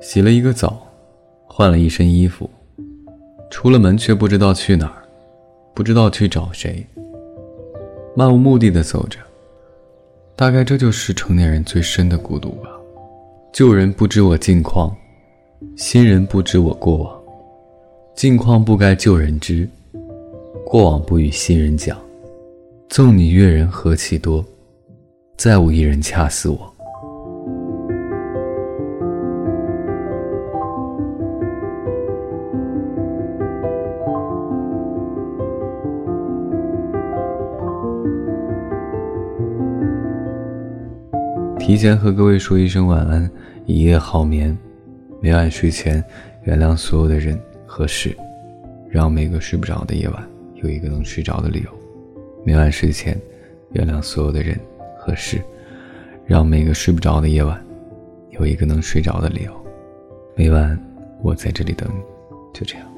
洗了一个澡，换了一身衣服，出了门却不知道去哪儿，不知道去找谁，漫无目的的走着。大概这就是成年人最深的孤独吧。旧人不知我近况，新人不知我过往。近况不该旧人知，过往不与新人讲。纵你阅人何其多，再无一人恰似我。提前和各位说一声晚安，一夜好眠。每晚睡前，原谅所有的人和事，让每个睡不着的夜晚有一个能睡着的理由。每晚睡前，原谅所有的人和事，让每个睡不着的夜晚有一个能睡着的理由。每晚我在这里等你，就这样。